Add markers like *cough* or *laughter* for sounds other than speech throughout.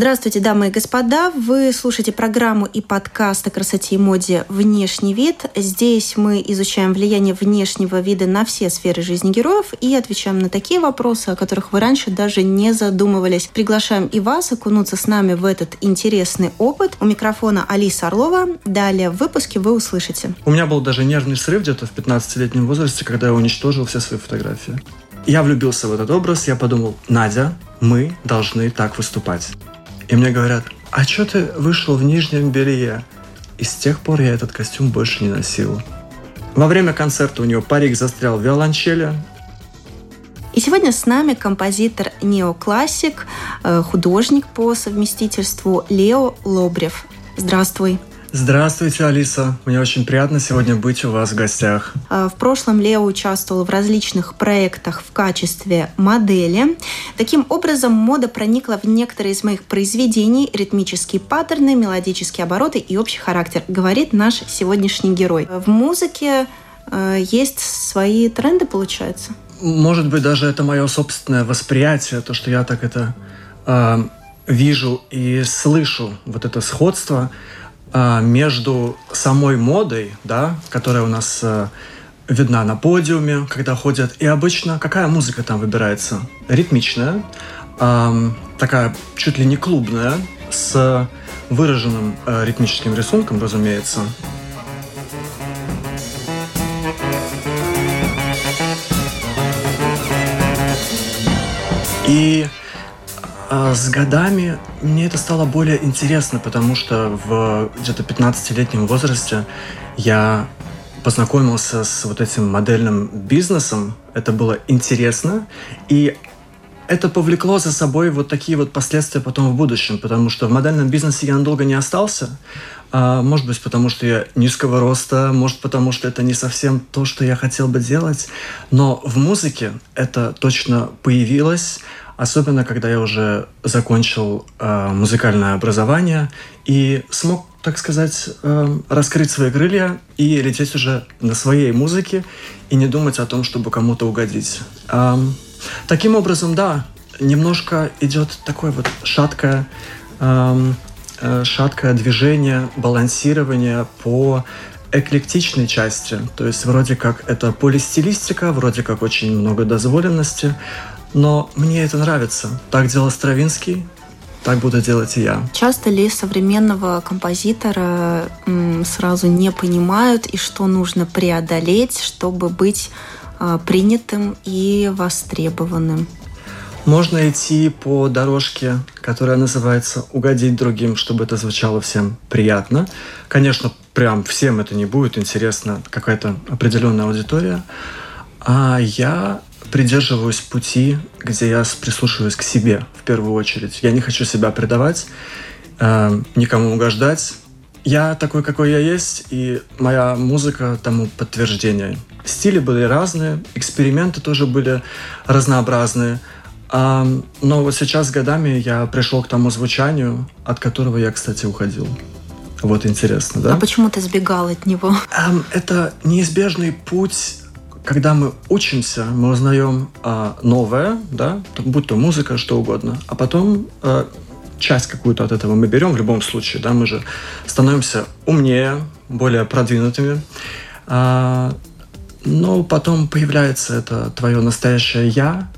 Здравствуйте, дамы и господа! Вы слушаете программу и подкаст о красоте и моде «Внешний вид». Здесь мы изучаем влияние внешнего вида на все сферы жизни героев и отвечаем на такие вопросы, о которых вы раньше даже не задумывались. Приглашаем и вас окунуться с нами в этот интересный опыт. У микрофона Алиса Орлова. Далее в выпуске вы услышите. У меня был даже нервный срыв где-то в 15-летнем возрасте, когда я уничтожил все свои фотографии. Я влюбился в этот образ, я подумал, Надя, мы должны так выступать. И мне говорят, а что ты вышел в нижнем белье? И с тех пор я этот костюм больше не носил. Во время концерта у него парик застрял в виолончели. И сегодня с нами композитор неоклассик, э, художник по совместительству Лео Лобрев. Здравствуй. Здравствуйте, Алиса. Мне очень приятно сегодня быть у вас в гостях. А, в прошлом Лео участвовал в различных проектах в качестве модели. Таким образом, мода проникла в некоторые из моих произведений, ритмические паттерны, мелодические обороты и общий характер, говорит наш сегодняшний герой. В музыке э, есть свои тренды, получается? Может быть, даже это мое собственное восприятие, то, что я так это э, вижу и слышу, вот это сходство – а, между самой модой, да, которая у нас э, видна на подиуме, когда ходят, и обычно какая музыка там выбирается? Ритмичная, такая чуть ли не клубная, с выраженным э, ритмическим рисунком, разумеется. И а с годами мне это стало более интересно, потому что в где-то 15-летнем возрасте я познакомился с вот этим модельным бизнесом. Это было интересно. И это повлекло за собой вот такие вот последствия потом в будущем, потому что в модельном бизнесе я надолго не остался. А, может быть, потому что я низкого роста, может, потому что это не совсем то, что я хотел бы делать. Но в музыке это точно появилось. Особенно, когда я уже закончил э, музыкальное образование и смог, так сказать, э, раскрыть свои крылья и лететь уже на своей музыке и не думать о том, чтобы кому-то угодить. Э, таким образом, да, немножко идет такое вот шаткое, э, шаткое движение, балансирование по эклектичной части. То есть вроде как это полистилистика, вроде как очень много дозволенности, но мне это нравится. Так делал Стравинский, так буду делать и я. Часто ли современного композитора сразу не понимают и что нужно преодолеть, чтобы быть а, принятым и востребованным? Можно идти по дорожке, которая называется «угодить другим», чтобы это звучало всем приятно. Конечно, прям всем это не будет интересно, какая-то определенная аудитория. А я придерживаюсь пути, где я прислушиваюсь к себе в первую очередь. Я не хочу себя предавать, э, никому угождать. Я такой, какой я есть, и моя музыка тому подтверждение. Стили были разные, эксперименты тоже были разнообразные. А, но вот сейчас годами я пришел к тому звучанию, от которого я, кстати, уходил. Вот интересно, да? А почему ты сбегал от него? Это неизбежный путь когда мы учимся, мы узнаем а, новое, да, будь то музыка, что угодно, а потом а, часть какую-то от этого мы берем в любом случае, да, мы же становимся умнее, более продвинутыми, а, но потом появляется это твое настоящее я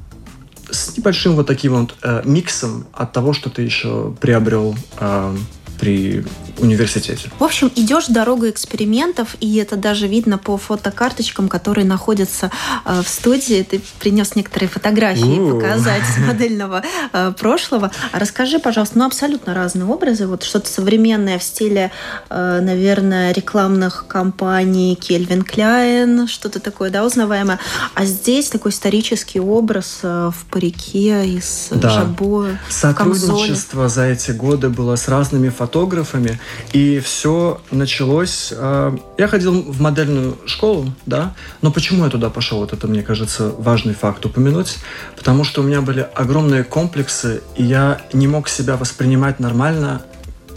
с небольшим вот таким вот э, миксом от того, что ты еще приобрел э, при университете. В общем, идешь дорогу экспериментов, и это даже видно по фотокарточкам, которые находятся э, в студии. Ты принес некоторые фотографии У-у-у. показать с модельного э, прошлого. Расскажи, пожалуйста, ну абсолютно разные образы. Вот что-то современное в стиле, э, наверное, рекламных кампаний Кельвин Кляйн, что-то такое, да, узнаваемое. А здесь такой исторический образ в парике из да. жабо. Сотрудничество за эти годы было с разными фотографами. И все началось... Э, я ходил в модельную школу, да, но почему я туда пошел? Вот это, мне кажется, важный факт упомянуть. Потому что у меня были огромные комплексы, и я не мог себя воспринимать нормально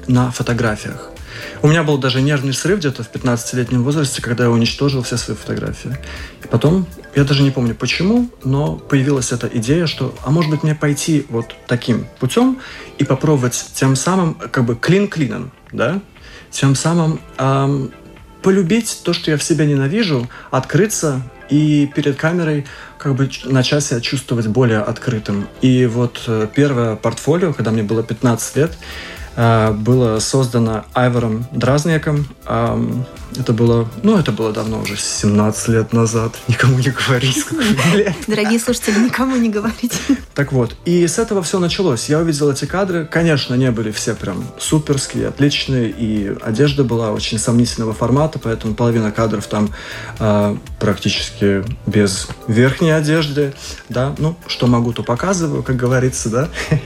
на фотографиях. У меня был даже нервный срыв где-то в 15-летнем возрасте, когда я уничтожил все свои фотографии. И потом, я даже не помню почему, но появилась эта идея, что, а может быть мне пойти вот таким путем и попробовать тем самым, как бы клин клином, да, тем самым эм, полюбить то, что я в себе ненавижу, открыться и перед камерой как бы начать себя чувствовать более открытым. И вот э, первое портфолио, когда мне было 15 лет, было создано Айвором Дразником. Это было, ну, это было давно, уже 17 лет назад. *laughs* Никому не говорить. *laughs* Дорогие слушатели, никому не говорите. Так вот, и с этого все началось. Я увидел эти кадры. Конечно, не были все прям суперские, отличные, и одежда была очень сомнительного формата, поэтому половина кадров там э, практически без верхней одежды, да, ну, что могу, то показываю, как говорится, да. *laughs*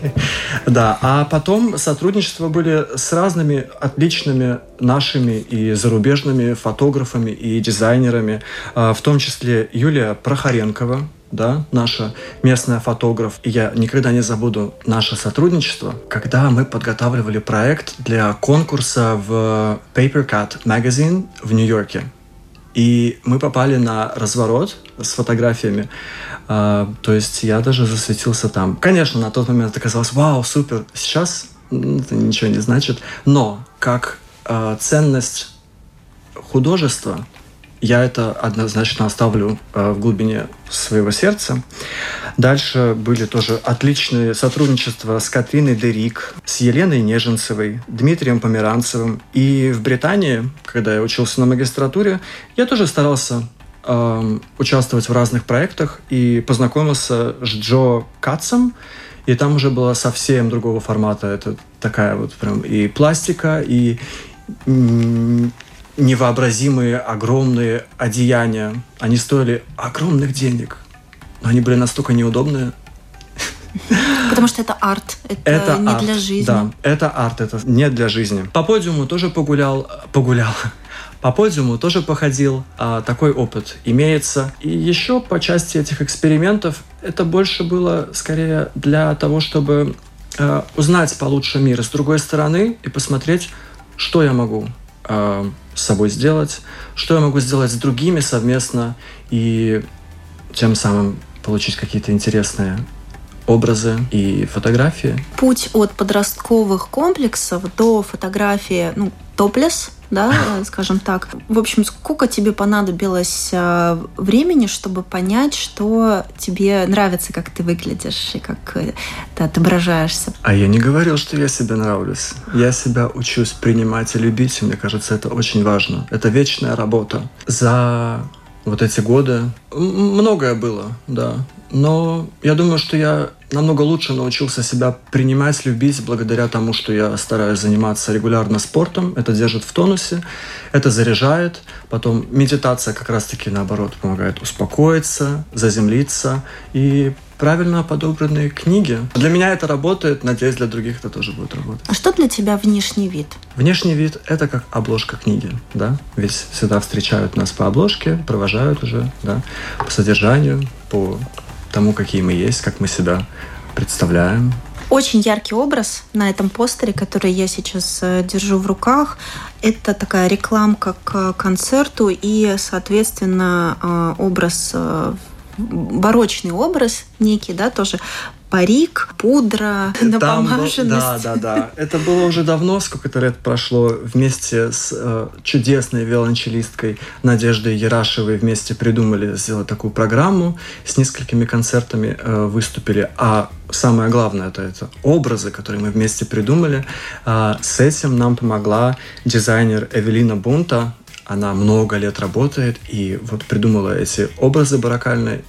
Да, а потом сотрудничество были с разными отличными нашими и зарубежными фотографами и дизайнерами, а, в том числе Юлия Прохоренкова, да, наша местная фотограф. И я никогда не забуду наше сотрудничество, когда мы подготавливали проект для конкурса в Paper Cut Magazine в Нью-Йорке. И мы попали на разворот с фотографиями. Uh, то есть я даже засветился там. Конечно, на тот момент это казалось, вау, супер. Сейчас это ничего не значит. Но как uh, ценность художества, я это однозначно оставлю э, в глубине своего сердца. Дальше были тоже отличные сотрудничества с Катриной Дерик, с Еленой Неженцевой, Дмитрием Померанцевым. И в Британии, когда я учился на магистратуре, я тоже старался э, участвовать в разных проектах и познакомился с Джо Катцем, и там уже было совсем другого формата. Это такая вот прям и пластика, и невообразимые огромные одеяния. Они стоили огромных денег, но они были настолько неудобные. Потому что это арт, это, это не арт, для жизни. Да, это арт, это не для жизни. По подиуму тоже погулял, погулял. По подиуму тоже походил, а, такой опыт имеется. И еще по части этих экспериментов это больше было скорее для того, чтобы а, узнать получше мир с другой стороны и посмотреть, что я могу а, с собой сделать, что я могу сделать с другими совместно и тем самым получить какие-то интересные образы и фотографии. Путь от подростковых комплексов до фотографии, ну, топлес, да, скажем так. В общем, сколько тебе понадобилось э, времени, чтобы понять, что тебе нравится, как ты выглядишь и как э, ты отображаешься? А я не говорил, что я себе нравлюсь. Я себя учусь принимать и любить, и мне кажется, это очень важно. Это вечная работа. За вот эти годы многое было, да. Но я думаю, что я намного лучше научился себя принимать, любить благодаря тому, что я стараюсь заниматься регулярно спортом. Это держит в тонусе, это заряжает. Потом медитация как раз-таки наоборот помогает успокоиться, заземлиться и правильно подобранные книги. Для меня это работает, надеюсь, для других это тоже будет работать. А что для тебя внешний вид? Внешний вид – это как обложка книги, да? Ведь всегда встречают нас по обложке, провожают уже, да, по содержанию, по тому, какие мы есть, как мы себя представляем. Очень яркий образ на этом постере, который я сейчас э, держу в руках. Это такая рекламка к концерту и, соответственно, э, образ э, барочный образ некий, да, тоже парик, пудра, напомаженность. Да, да, да. Это было уже давно, сколько-то лет прошло, вместе с э, чудесной виолончелисткой Надеждой Ярашевой вместе придумали сделать такую программу, с несколькими концертами э, выступили. А самое главное, это, это образы, которые мы вместе придумали. Э, с этим нам помогла дизайнер Эвелина Бунта, она много лет работает и вот придумала эти образы барокальные.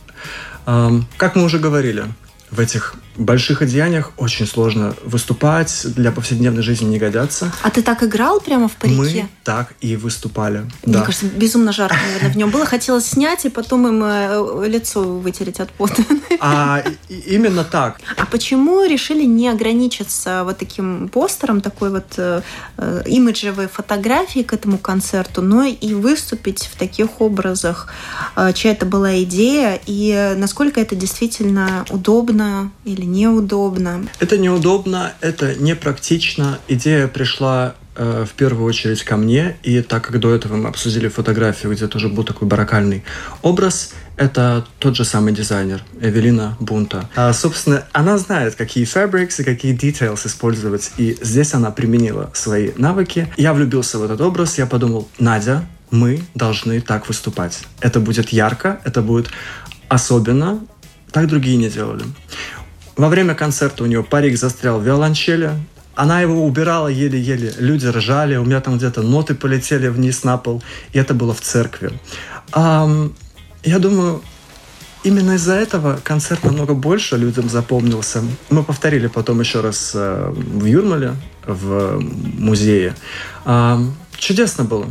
Как мы уже говорили, в этих больших одеяниях очень сложно выступать, для повседневной жизни не годятся. А ты так играл прямо в парике? Мы так и выступали. Мне да. кажется, безумно жарко, наверное, в нем было. Хотелось снять и потом им э, лицо вытереть от пота. А именно так. А почему решили не ограничиться вот таким постером, такой вот э, э, имиджевой фотографией к этому концерту, но и выступить в таких образах? Э, чья это была идея и насколько это действительно удобно или неудобно? Это неудобно, это непрактично. Идея пришла э, в первую очередь ко мне, и так как до этого мы обсудили фотографию, где тоже был такой барокальный образ, это тот же самый дизайнер, Эвелина Бунта. А, собственно, она знает, какие fabrics и какие details использовать, и здесь она применила свои навыки. Я влюбился в этот образ, я подумал, Надя, мы должны так выступать. Это будет ярко, это будет особенно, так другие не делали. Во время концерта у нее парик застрял в виолончели. Она его убирала еле-еле. Люди ржали. У меня там где-то ноты полетели вниз на пол. И это было в церкви. А, я думаю, именно из-за этого концерт намного больше людям запомнился. Мы повторили потом еще раз э, в Юрмале, в музее. А, чудесно было.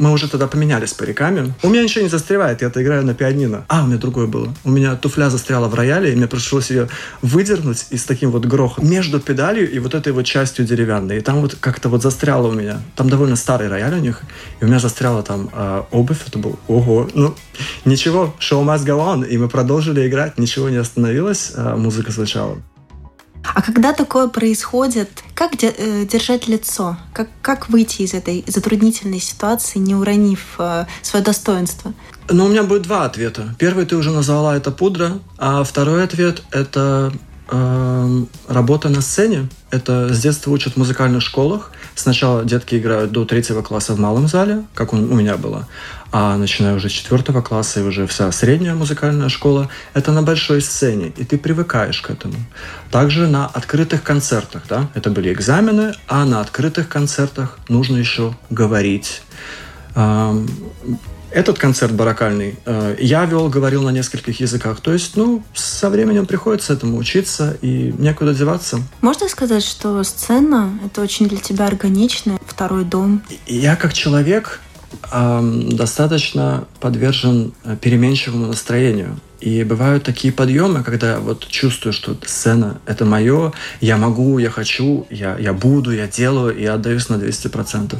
Мы уже тогда поменялись париками. У меня ничего не застревает, я-то играю на пианино. А, у меня другое было. У меня туфля застряла в рояле, и мне пришлось ее выдернуть и с таким вот грохом между педалью и вот этой вот частью деревянной. И там вот как-то вот застряло у меня. Там довольно старый рояль у них, и у меня застряла там э, обувь. Это был, ого, ну, ничего, шоу must go on. И мы продолжили играть, ничего не остановилось, э, музыка звучала. А когда такое происходит, как э, держать лицо? Как, как выйти из этой затруднительной ситуации, не уронив э, свое достоинство? Ну, у меня будет два ответа. Первый ты уже назвала это пудра, а второй ответ это э, работа на сцене. Это с детства учат в музыкальных школах. Сначала детки играют до третьего класса в малом зале, как у меня было. А начиная уже с четвертого класса и уже вся средняя музыкальная школа, это на большой сцене, и ты привыкаешь к этому. Также на открытых концертах, да, это были экзамены, а на открытых концертах нужно еще говорить. Этот концерт барокальный э, я вел, говорил на нескольких языках. То есть, ну, со временем приходится этому учиться и некуда деваться. Можно сказать, что сцена — это очень для тебя органичный второй дом? Я как человек достаточно подвержен э, переменчивому настроению. И бывают такие подъемы, когда вот чувствую, что сцена — это мое, я могу, я хочу, я, я буду, я делаю, и отдаюсь на 200%.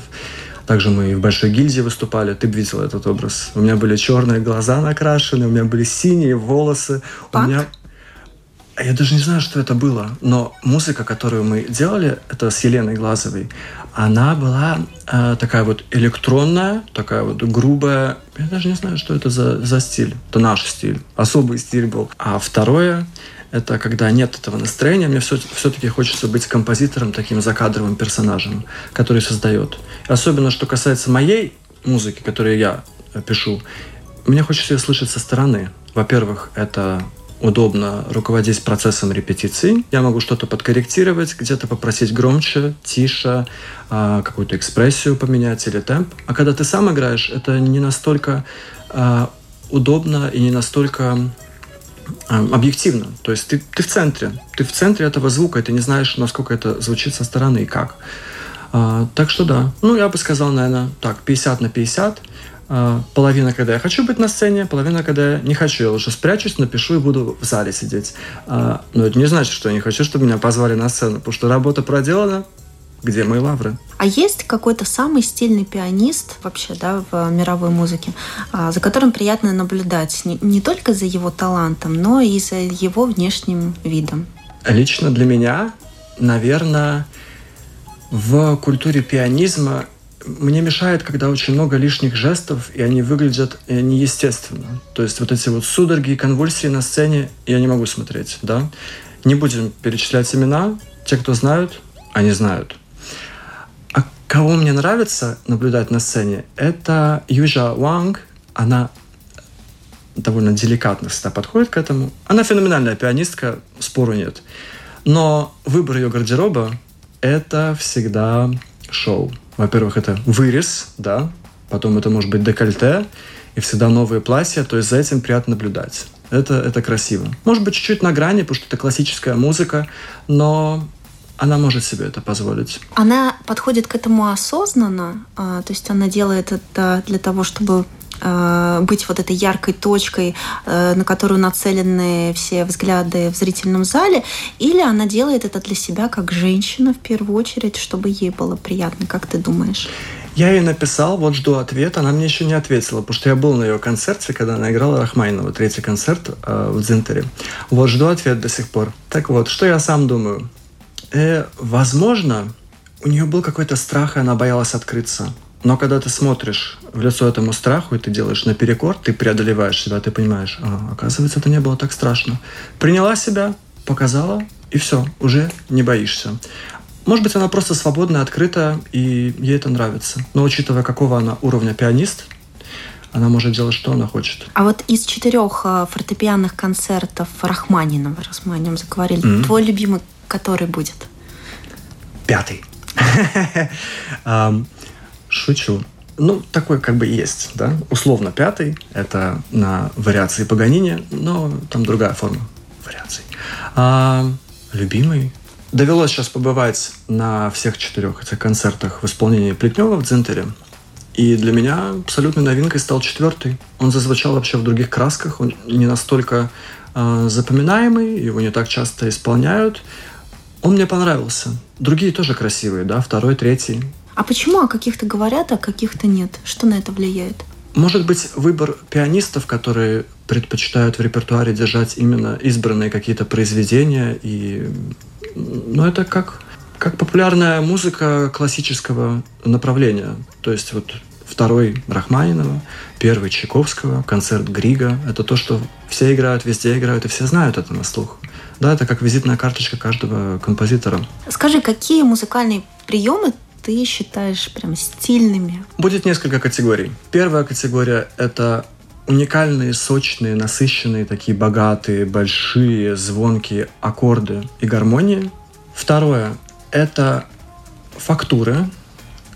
Также мы и в Большой гильдии выступали. Ты видел этот образ. У меня были черные глаза накрашены, у меня были синие волосы. Пак? У меня я даже не знаю, что это было, но музыка, которую мы делали, это с Еленой Глазовой, она была э, такая вот электронная, такая вот грубая. Я даже не знаю, что это за, за стиль. Это наш стиль, особый стиль был. А второе, это когда нет этого настроения, мне все, все-таки хочется быть композитором, таким закадровым персонажем, который создает. Особенно, что касается моей музыки, которую я пишу, мне хочется ее слышать со стороны. Во-первых, это удобно руководить процессом репетиций. Я могу что-то подкорректировать, где-то попросить громче, тише, а, какую-то экспрессию поменять или темп. А когда ты сам играешь, это не настолько а, удобно и не настолько объективно. То есть ты, ты в центре. Ты в центре этого звука, и ты не знаешь, насколько это звучит со стороны и как. так что да. Ну, я бы сказал, наверное, так, 50 на 50. А, половина, когда я хочу быть на сцене, половина, когда я не хочу. Я лучше спрячусь, напишу и буду в зале сидеть. А, но это не значит, что я не хочу, чтобы меня позвали на сцену, потому что работа проделана, где мои лавры? А есть какой-то самый стильный пианист вообще, да, в мировой музыке, а, за которым приятно наблюдать не, не только за его талантом, но и за его внешним видом? Лично для меня, наверное, в культуре пианизма мне мешает, когда очень много лишних жестов, и они выглядят неестественно. То есть вот эти вот судороги и конвульсии на сцене я не могу смотреть, да. Не будем перечислять имена. Те, кто знают, они знают. Кого мне нравится наблюдать на сцене, это Южа Ванг. Она довольно деликатно всегда подходит к этому. Она феноменальная пианистка, спору нет. Но выбор ее гардероба – это всегда шоу. Во-первых, это вырез, да, потом это может быть декольте, и всегда новые платья, то есть за этим приятно наблюдать. Это, это красиво. Может быть, чуть-чуть на грани, потому что это классическая музыка, но она может себе это позволить. Она подходит к этому осознанно, а, то есть она делает это для того, чтобы а, быть вот этой яркой точкой, а, на которую нацелены все взгляды в зрительном зале, или она делает это для себя как женщина в первую очередь, чтобы ей было приятно, как ты думаешь? Я ей написал, вот жду ответа, она мне еще не ответила, потому что я был на ее концерте, когда она играла Рахмайнова, третий концерт э, в Дзинтере. Вот жду ответ до сих пор. Так вот, что я сам думаю? Э, возможно, у нее был какой-то страх, и она боялась открыться. Но когда ты смотришь в лицо этому страху, и ты делаешь наперекор, ты преодолеваешь себя, ты понимаешь, а, оказывается, это не было так страшно. Приняла себя, показала, и все, уже не боишься. Может быть, она просто свободная, открыта, и ей это нравится. Но учитывая, какого она уровня пианист, она может делать, что она хочет. А вот из четырех э, фортепианных концертов Рахманинова, раз мы о нем заговорили, mm-hmm. твой любимый который будет? Пятый. *laughs* Шучу. Ну, такой как бы есть, да. Условно пятый. Это на вариации Паганини, но там другая форма вариаций. Любимый? Довелось сейчас побывать на всех четырех этих концертах в исполнении Плетнева в Дзентере. И для меня абсолютной новинкой стал четвертый. Он зазвучал вообще в других красках, он не настолько э, запоминаемый, его не так часто исполняют. Он мне понравился. Другие тоже красивые, да, второй, третий. А почему о каких-то говорят, а каких-то нет? Что на это влияет? Может быть, выбор пианистов, которые предпочитают в репертуаре держать именно избранные какие-то произведения. И... Ну, это как, как популярная музыка классического направления. То есть вот второй Рахманинова, первый Чайковского, концерт Грига. Это то, что все играют, везде играют, и все знают это на слух. Да, это как визитная карточка каждого композитора. Скажи, какие музыкальные приемы ты считаешь прям стильными? Будет несколько категорий. Первая категория — это уникальные, сочные, насыщенные, такие богатые, большие, звонкие аккорды и гармонии. Второе — это фактуры,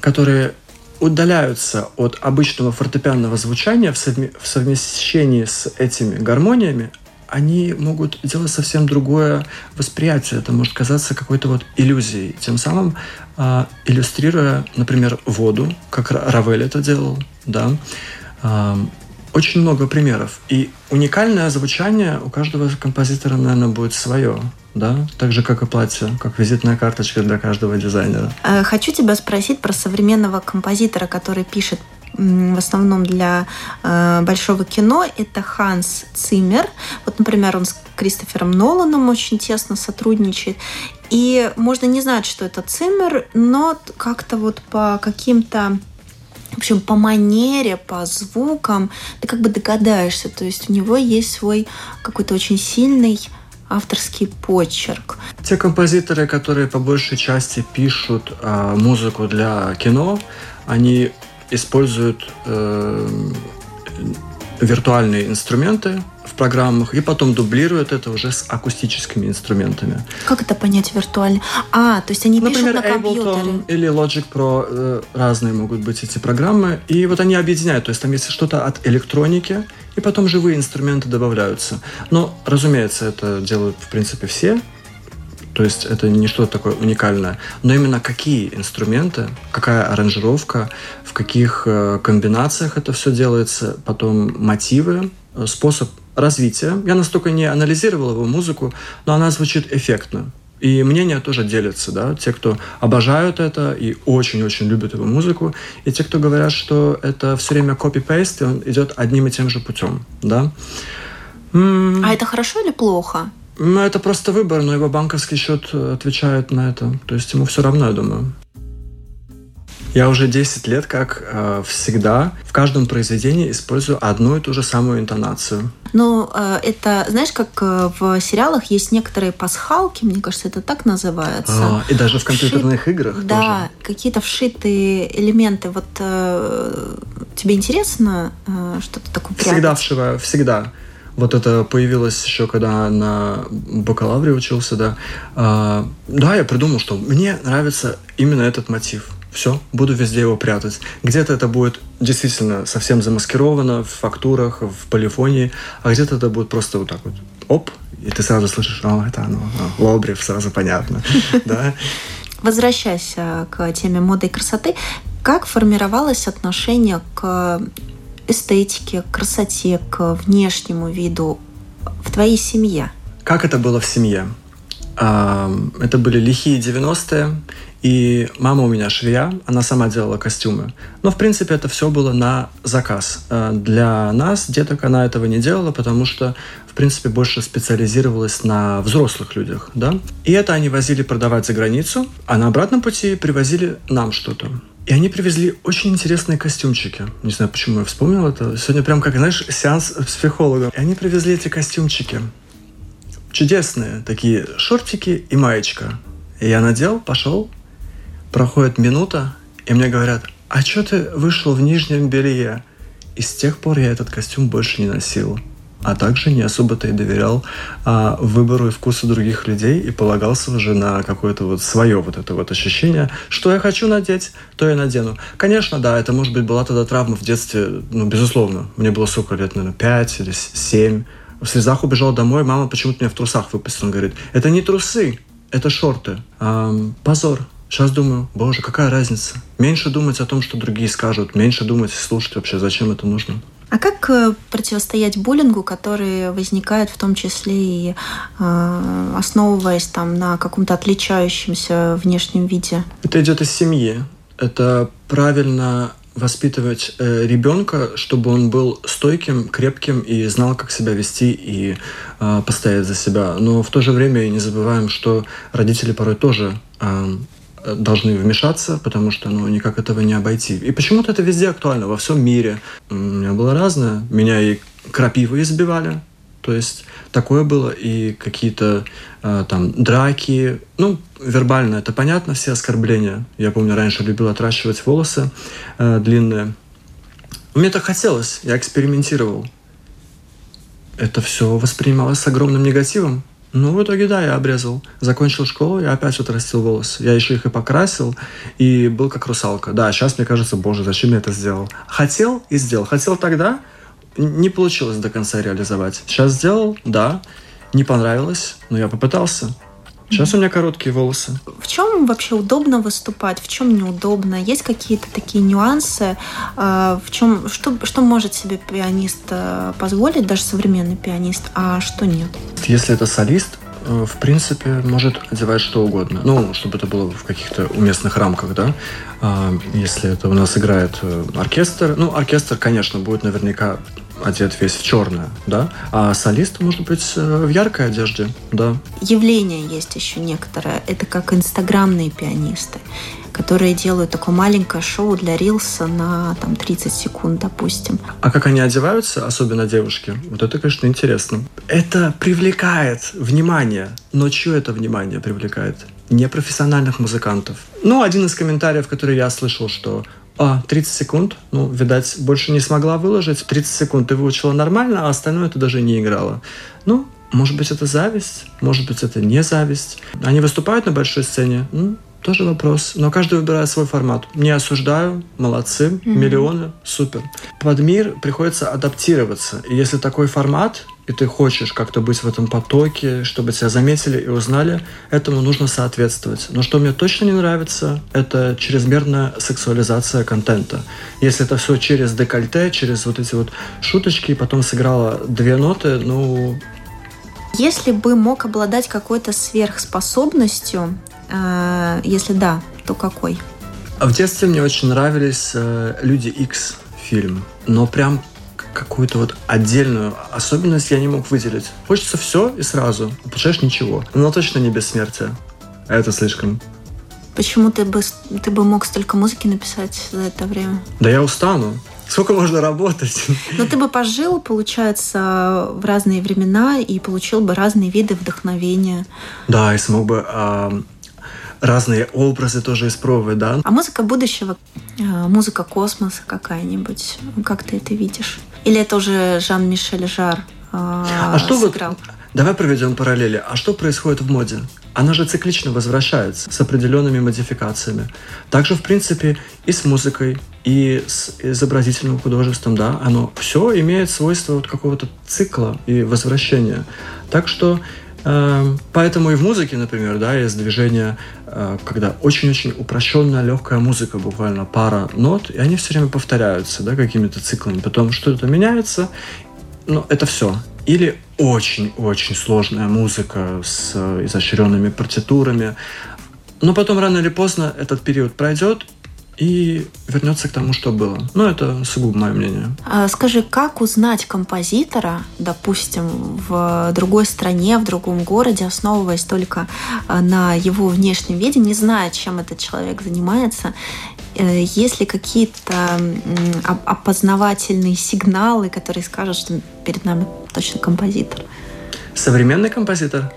которые удаляются от обычного фортепианного звучания в, совмещении с этими гармониями, они могут делать совсем другое восприятие. Это может казаться какой-то вот иллюзией. Тем самым э, иллюстрируя, например, воду, как Равель это делал, да, э, очень много примеров. И уникальное звучание у каждого композитора, наверное, будет свое. Да, так же, как и платье, как визитная карточка для каждого дизайнера. Э, хочу тебя спросить про современного композитора, который пишет в основном для э, большого кино, это Ханс Циммер. Вот, например, он с Кристофером Ноланом очень тесно сотрудничает. И можно не знать, что это Циммер, но как-то вот по каким-то в общем, по манере, по звукам ты как бы догадаешься. То есть у него есть свой какой-то очень сильный авторский почерк. Те композиторы, которые по большей части пишут э, музыку для кино, они используют э, виртуальные инструменты в программах и потом дублируют это уже с акустическими инструментами. Как это понять виртуально? А, то есть они Например, пишут на компьютере. Ableton или Logic Pro э, разные могут быть эти программы, и вот они объединяют. То есть там есть что-то от электроники, и потом живые инструменты добавляются. Но, разумеется, это делают в принципе все то есть это не что-то такое уникальное. Но именно какие инструменты, какая аранжировка, в каких э, комбинациях это все делается, потом мотивы, э, способ развития. Я настолько не анализировал его музыку, но она звучит эффектно. И мнения тоже делятся, да, те, кто обожают это и очень-очень любят его музыку, и те, кто говорят, что это все время копи-пейст, и он идет одним и тем же путем, да. А это хорошо или плохо? Ну, это просто выбор, но его банковский счет э, отвечает на это. То есть ему все равно, я думаю. Я уже 10 лет, как э, всегда, в каждом произведении использую одну и ту же самую интонацию. Но э, это, знаешь, как э, в сериалах есть некоторые пасхалки, мне кажется, это так называется. А, и даже в компьютерных Вшит... играх Да, тоже. какие-то вшитые элементы. Вот э, тебе интересно э, что-то такое прятать? Всегда вшиваю, всегда. Вот это появилось еще, когда на бакалавре учился, да. А, да, я придумал, что мне нравится именно этот мотив. все, буду везде его прятать. Где-то это будет действительно совсем замаскировано в фактурах, в полифонии, а где-то это будет просто вот так вот, оп, и ты сразу слышишь, о, это оно, Лобрев, сразу понятно, *laughs* да. Возвращаясь к теме моды и красоты, как формировалось отношение к эстетике, к красоте, к внешнему виду в твоей семье? Как это было в семье? Это были лихие 90-е, и мама у меня швея, она сама делала костюмы. Но, в принципе, это все было на заказ. А, для нас, деток, она этого не делала, потому что, в принципе, больше специализировалась на взрослых людях. Да? И это они возили продавать за границу, а на обратном пути привозили нам что-то. И они привезли очень интересные костюмчики. Не знаю, почему я вспомнил это. Сегодня прям как, знаешь, сеанс с психологом. И они привезли эти костюмчики. Чудесные такие шортики и маечка. И я надел, пошел, Проходит минута, и мне говорят, а что ты вышел в нижнем белье? И с тех пор я этот костюм больше не носил. А также не особо-то и доверял а, выбору и вкусу других людей и полагался уже на какое-то вот свое вот это вот ощущение, что я хочу надеть, то я надену. Конечно, да, это, может быть, была тогда травма в детстве, ну, безусловно. Мне было сколько лет, наверное, 5 или 7. В слезах убежал домой, мама почему-то меня в трусах выпустила. Говорит, это не трусы, это шорты. А, позор. Сейчас думаю, боже, какая разница? Меньше думать о том, что другие скажут, меньше думать и слушать вообще, зачем это нужно. А как э, противостоять буллингу, который возникает в том числе и э, основываясь там на каком-то отличающемся внешнем виде? Это идет из семьи. Это правильно воспитывать э, ребенка, чтобы он был стойким, крепким и знал, как себя вести и э, постоять за себя. Но в то же время не забываем, что родители порой тоже э, должны вмешаться, потому что ну, никак этого не обойти. И почему-то это везде актуально, во всем мире. У меня было разное. Меня и крапивы избивали, то есть такое было, и какие-то э, там драки. Ну, вербально это понятно, все оскорбления. Я помню, раньше любил отращивать волосы э, длинные. Мне так хотелось, я экспериментировал. Это все воспринималось с огромным негативом. Ну, в итоге, да, я обрезал. Закончил школу, я опять отрастил волосы. Я еще их и покрасил, и был как русалка. Да, сейчас мне кажется, боже, зачем я это сделал? Хотел и сделал. Хотел тогда, не получилось до конца реализовать. Сейчас сделал, да, не понравилось, но я попытался. Сейчас у меня короткие волосы. В чем вообще удобно выступать, в чем неудобно? Есть какие-то такие нюансы? Э, в чем, что, что может себе пианист э, позволить, даже современный пианист, а что нет? Если это солист, э, в принципе, может одевать что угодно. Ну, чтобы это было в каких-то уместных рамках, да. А, если это у нас играет оркестр, ну, оркестр, конечно, будет наверняка одет весь в черное, да, а солист может быть э, в яркой одежде, да. Явление есть еще некоторое. Это как инстаграмные пианисты, которые делают такое маленькое шоу для рилса на там 30 секунд, допустим. А как они одеваются, особенно девушки, вот это, конечно, интересно. Это привлекает внимание, но чье это внимание привлекает? непрофессиональных музыкантов. Ну, один из комментариев, который я слышал, что а, 30 секунд. Ну, видать, больше не смогла выложить. 30 секунд ты выучила нормально, а остальное ты даже не играла. Ну, может быть, это зависть, может быть, это не зависть. Они выступают на большой сцене, ну, тоже вопрос. Но каждый выбирает свой формат. Не осуждаю, молодцы, mm-hmm. миллионы, супер. Под мир приходится адаптироваться. И если такой формат, и ты хочешь как-то быть в этом потоке, чтобы тебя заметили и узнали, этому нужно соответствовать. Но что мне точно не нравится, это чрезмерная сексуализация контента. Если это все через декольте, через вот эти вот шуточки, и потом сыграла две ноты, ну... Если бы мог обладать какой-то сверхспособностью, э, если да, то какой? В детстве мне очень нравились э, «Люди X фильм, но прям какую-то вот отдельную особенность я не мог выделить. Хочется все и сразу, а получаешь ничего. Но точно не бессмертие. А это слишком. Почему ты бы, ты бы мог столько музыки написать за это время? Да я устану. Сколько можно работать? Но ты бы пожил, получается, в разные времена и получил бы разные виды вдохновения. Да, и смог бы э, разные образы тоже испробовать, да. А музыка будущего, э, музыка космоса какая-нибудь, как ты это видишь? Или это уже Жан-Мишель Жар э, а что сыграл? Вот, Давай проведем параллели. А что происходит в моде? Она же циклично возвращается с определенными модификациями. Также, в принципе, и с музыкой, и с изобразительным художеством, да, оно все имеет свойство вот какого-то цикла и возвращения. Так что Поэтому и в музыке, например, да, есть движение, э, когда очень-очень упрощенная легкая музыка, буквально пара нот, и они все время повторяются, да, какими-то циклами. Потом что-то меняется, но это все. Или очень-очень сложная музыка с изощренными партитурами. Но потом рано или поздно этот период пройдет, и вернется к тому, что было. Но это сугубо мое мнение. А скажи, как узнать композитора, допустим, в другой стране, в другом городе, основываясь только а, на его внешнем виде, не зная, чем этот человек занимается, э, есть ли какие-то опознавательные сигналы, которые скажут, что перед нами точно композитор? Современный композитор?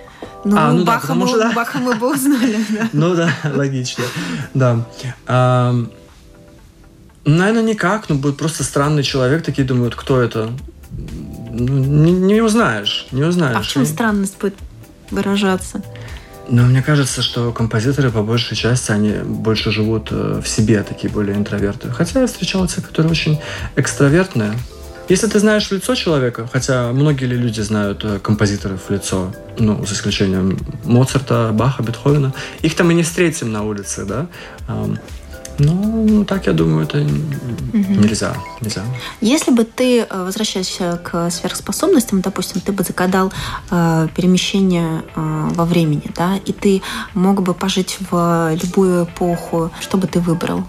Ну, а, ну Баха, да, мы, что, да. Баха мы бы узнали. *laughs* Да. Ну да, логично. Да. А, наверное, никак. Ну, будет просто странный человек. Такие думают, кто это? Ну, не, не узнаешь. Не узнаешь. А в чем странность будет выражаться? Но мне кажется, что композиторы по большей части, они больше живут э, в себе, такие более интроверты. Хотя я встречал те, которые очень экстравертные, если ты знаешь в лицо человека, хотя многие ли люди знают э, композиторов в лицо, ну, за исключением Моцарта, Баха, Бетховена, их там и не встретим на улице, да, ну, так я думаю, это угу. нельзя, нельзя. Если бы ты, э, возвращаясь к сверхспособностям, допустим, ты бы загадал э, перемещение э, во времени, да, и ты мог бы пожить в любую эпоху, что бы ты выбрал?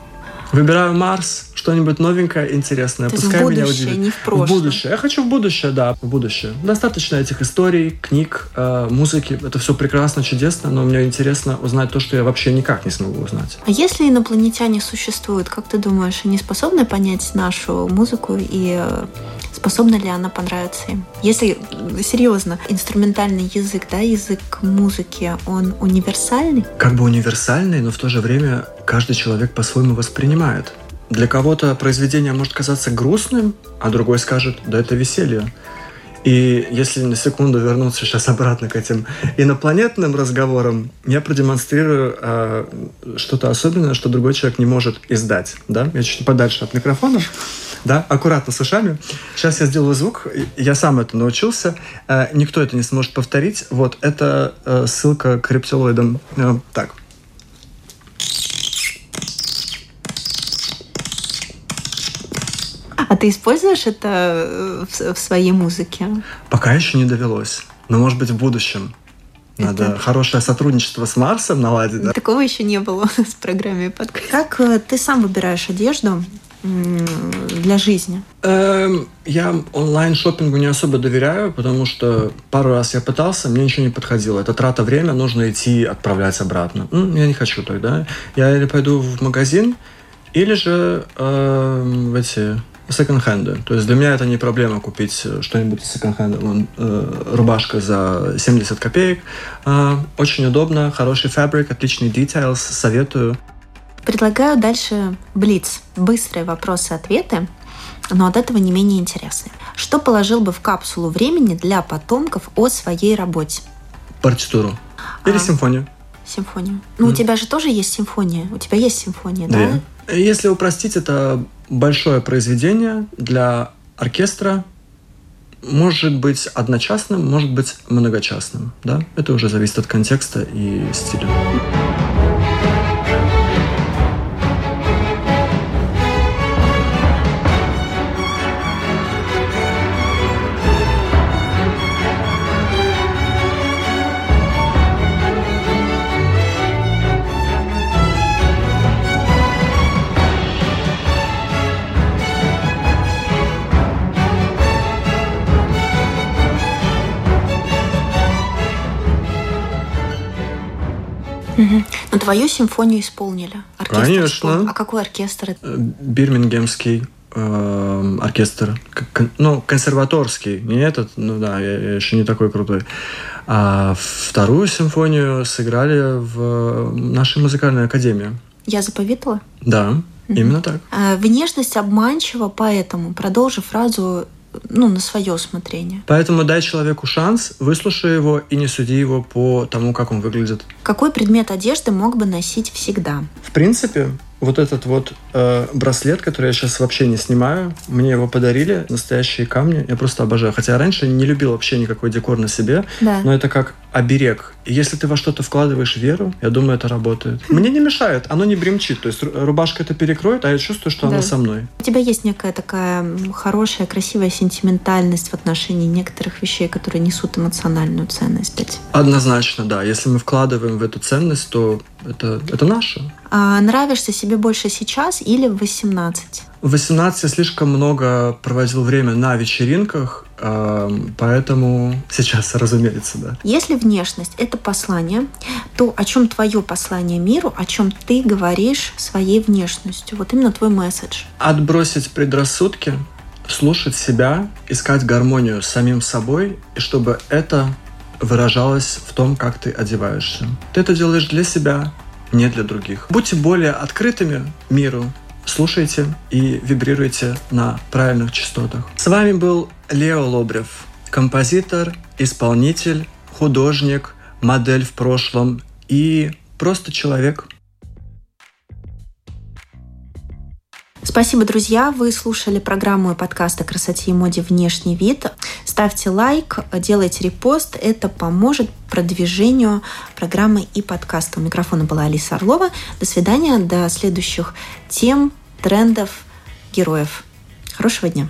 Выбираю Марс, что-нибудь новенькое, интересное. То Пускай в будущее, меня удивит. не в прошлое. В будущее. Я хочу в будущее, да, в будущее. Достаточно этих историй, книг, э, музыки. Это все прекрасно, чудесно, но мне интересно узнать то, что я вообще никак не смогу узнать. А если инопланетяне существуют, как ты думаешь, они способны понять нашу музыку и э, способна ли она понравиться им? Если серьезно, инструментальный язык, да, язык музыки, он универсальный? Как бы универсальный, но в то же время каждый человек по-своему воспринимает. Для кого-то произведение может казаться грустным, а другой скажет, да это веселье. И если на секунду вернуться сейчас обратно к этим инопланетным разговорам, я продемонстрирую э, что-то особенное, что другой человек не может издать. Да? Я чуть подальше от микрофона. Да, аккуратно с ушами. Сейчас я сделаю звук. Я сам это научился. Э, никто это не сможет повторить. Вот это э, ссылка к рептилоидам. Э, так. А ты используешь это э, в, своей музыке? Пока еще не довелось. Но, может быть, в будущем. Надо это... хорошее сотрудничество с Марсом наладить. Да? Такого еще не было *laughs* с программой подкаст. Как э, ты сам выбираешь одежду? для жизни? Эм, я онлайн шопингу не особо доверяю, потому что пару раз я пытался, мне ничего не подходило. Это трата время, нужно идти отправлять обратно. Ну, я не хочу тогда. Я или пойду в магазин, или же э, в эти секонд-хенды. То есть для меня это не проблема купить э, что-нибудь из секонд-хенда. Вон, э, рубашка за 70 копеек. Э, очень удобно, хороший фабрик, отличный details, советую. Предлагаю дальше блиц. Быстрые вопросы-ответы, но от этого не менее интересные. Что положил бы в капсулу времени для потомков о своей работе? Партитуру. Или а, симфонию. Симфонию. Ну, mm. у тебя же тоже есть симфония. У тебя есть симфония, да? да? Если упростить, это большое произведение для оркестра может быть одночасным, может быть многочасным. Да? Это уже зависит от контекста и стиля. Твою симфонию исполнили. Оркестр Конечно. Исполнил. А какой оркестр? Э, Бирмингемский э, оркестр. Ну, консерваторский. Не этот, ну да, я, я еще не такой крутой. А вторую симфонию сыграли в нашей музыкальной академии. Я заповедала? Да, именно так. А, внешность обманчива, поэтому, продолжи фразу ну, на свое усмотрение. Поэтому дай человеку шанс, выслушай его и не суди его по тому, как он выглядит. Какой предмет одежды мог бы носить всегда? В принципе, вот этот вот э, браслет, который я сейчас вообще не снимаю, мне его подарили, настоящие камни, я просто обожаю. Хотя я раньше не любил вообще никакой декор на себе, Да. но это как оберег. И если ты во что-то вкладываешь веру, я думаю, это работает. Мне не мешает, оно не бремчит. То есть ру- рубашка это перекроет, а я чувствую, что Да. она со мной. У тебя есть некая такая хорошая, красивая сентиментальность в отношении некоторых вещей, которые несут эмоциональную ценность. Однозначно, да. Если мы вкладываем в эту ценность, то это, это наше. А нравишься себе больше сейчас или в 18? В 18 я слишком много проводил время на вечеринках, поэтому *laughs* сейчас, разумеется, да. Если внешность – это послание, то о чем твое послание миру, о чем ты говоришь своей внешностью? Вот именно твой месседж. Отбросить предрассудки, слушать себя, искать гармонию с самим собой, и чтобы это выражалось в том, как ты одеваешься. Ты это делаешь для себя, не для других. Будьте более открытыми миру, слушайте и вибрируйте на правильных частотах. С вами был Лео Лобрев, композитор, исполнитель, художник, модель в прошлом и просто человек. Спасибо, друзья. Вы слушали программу и подкаст о красоте и моде «Внешний вид». Ставьте лайк, делайте репост. Это поможет продвижению программы и подкаста. У микрофона была Алиса Орлова. До свидания. До следующих тем, трендов, героев. Хорошего дня.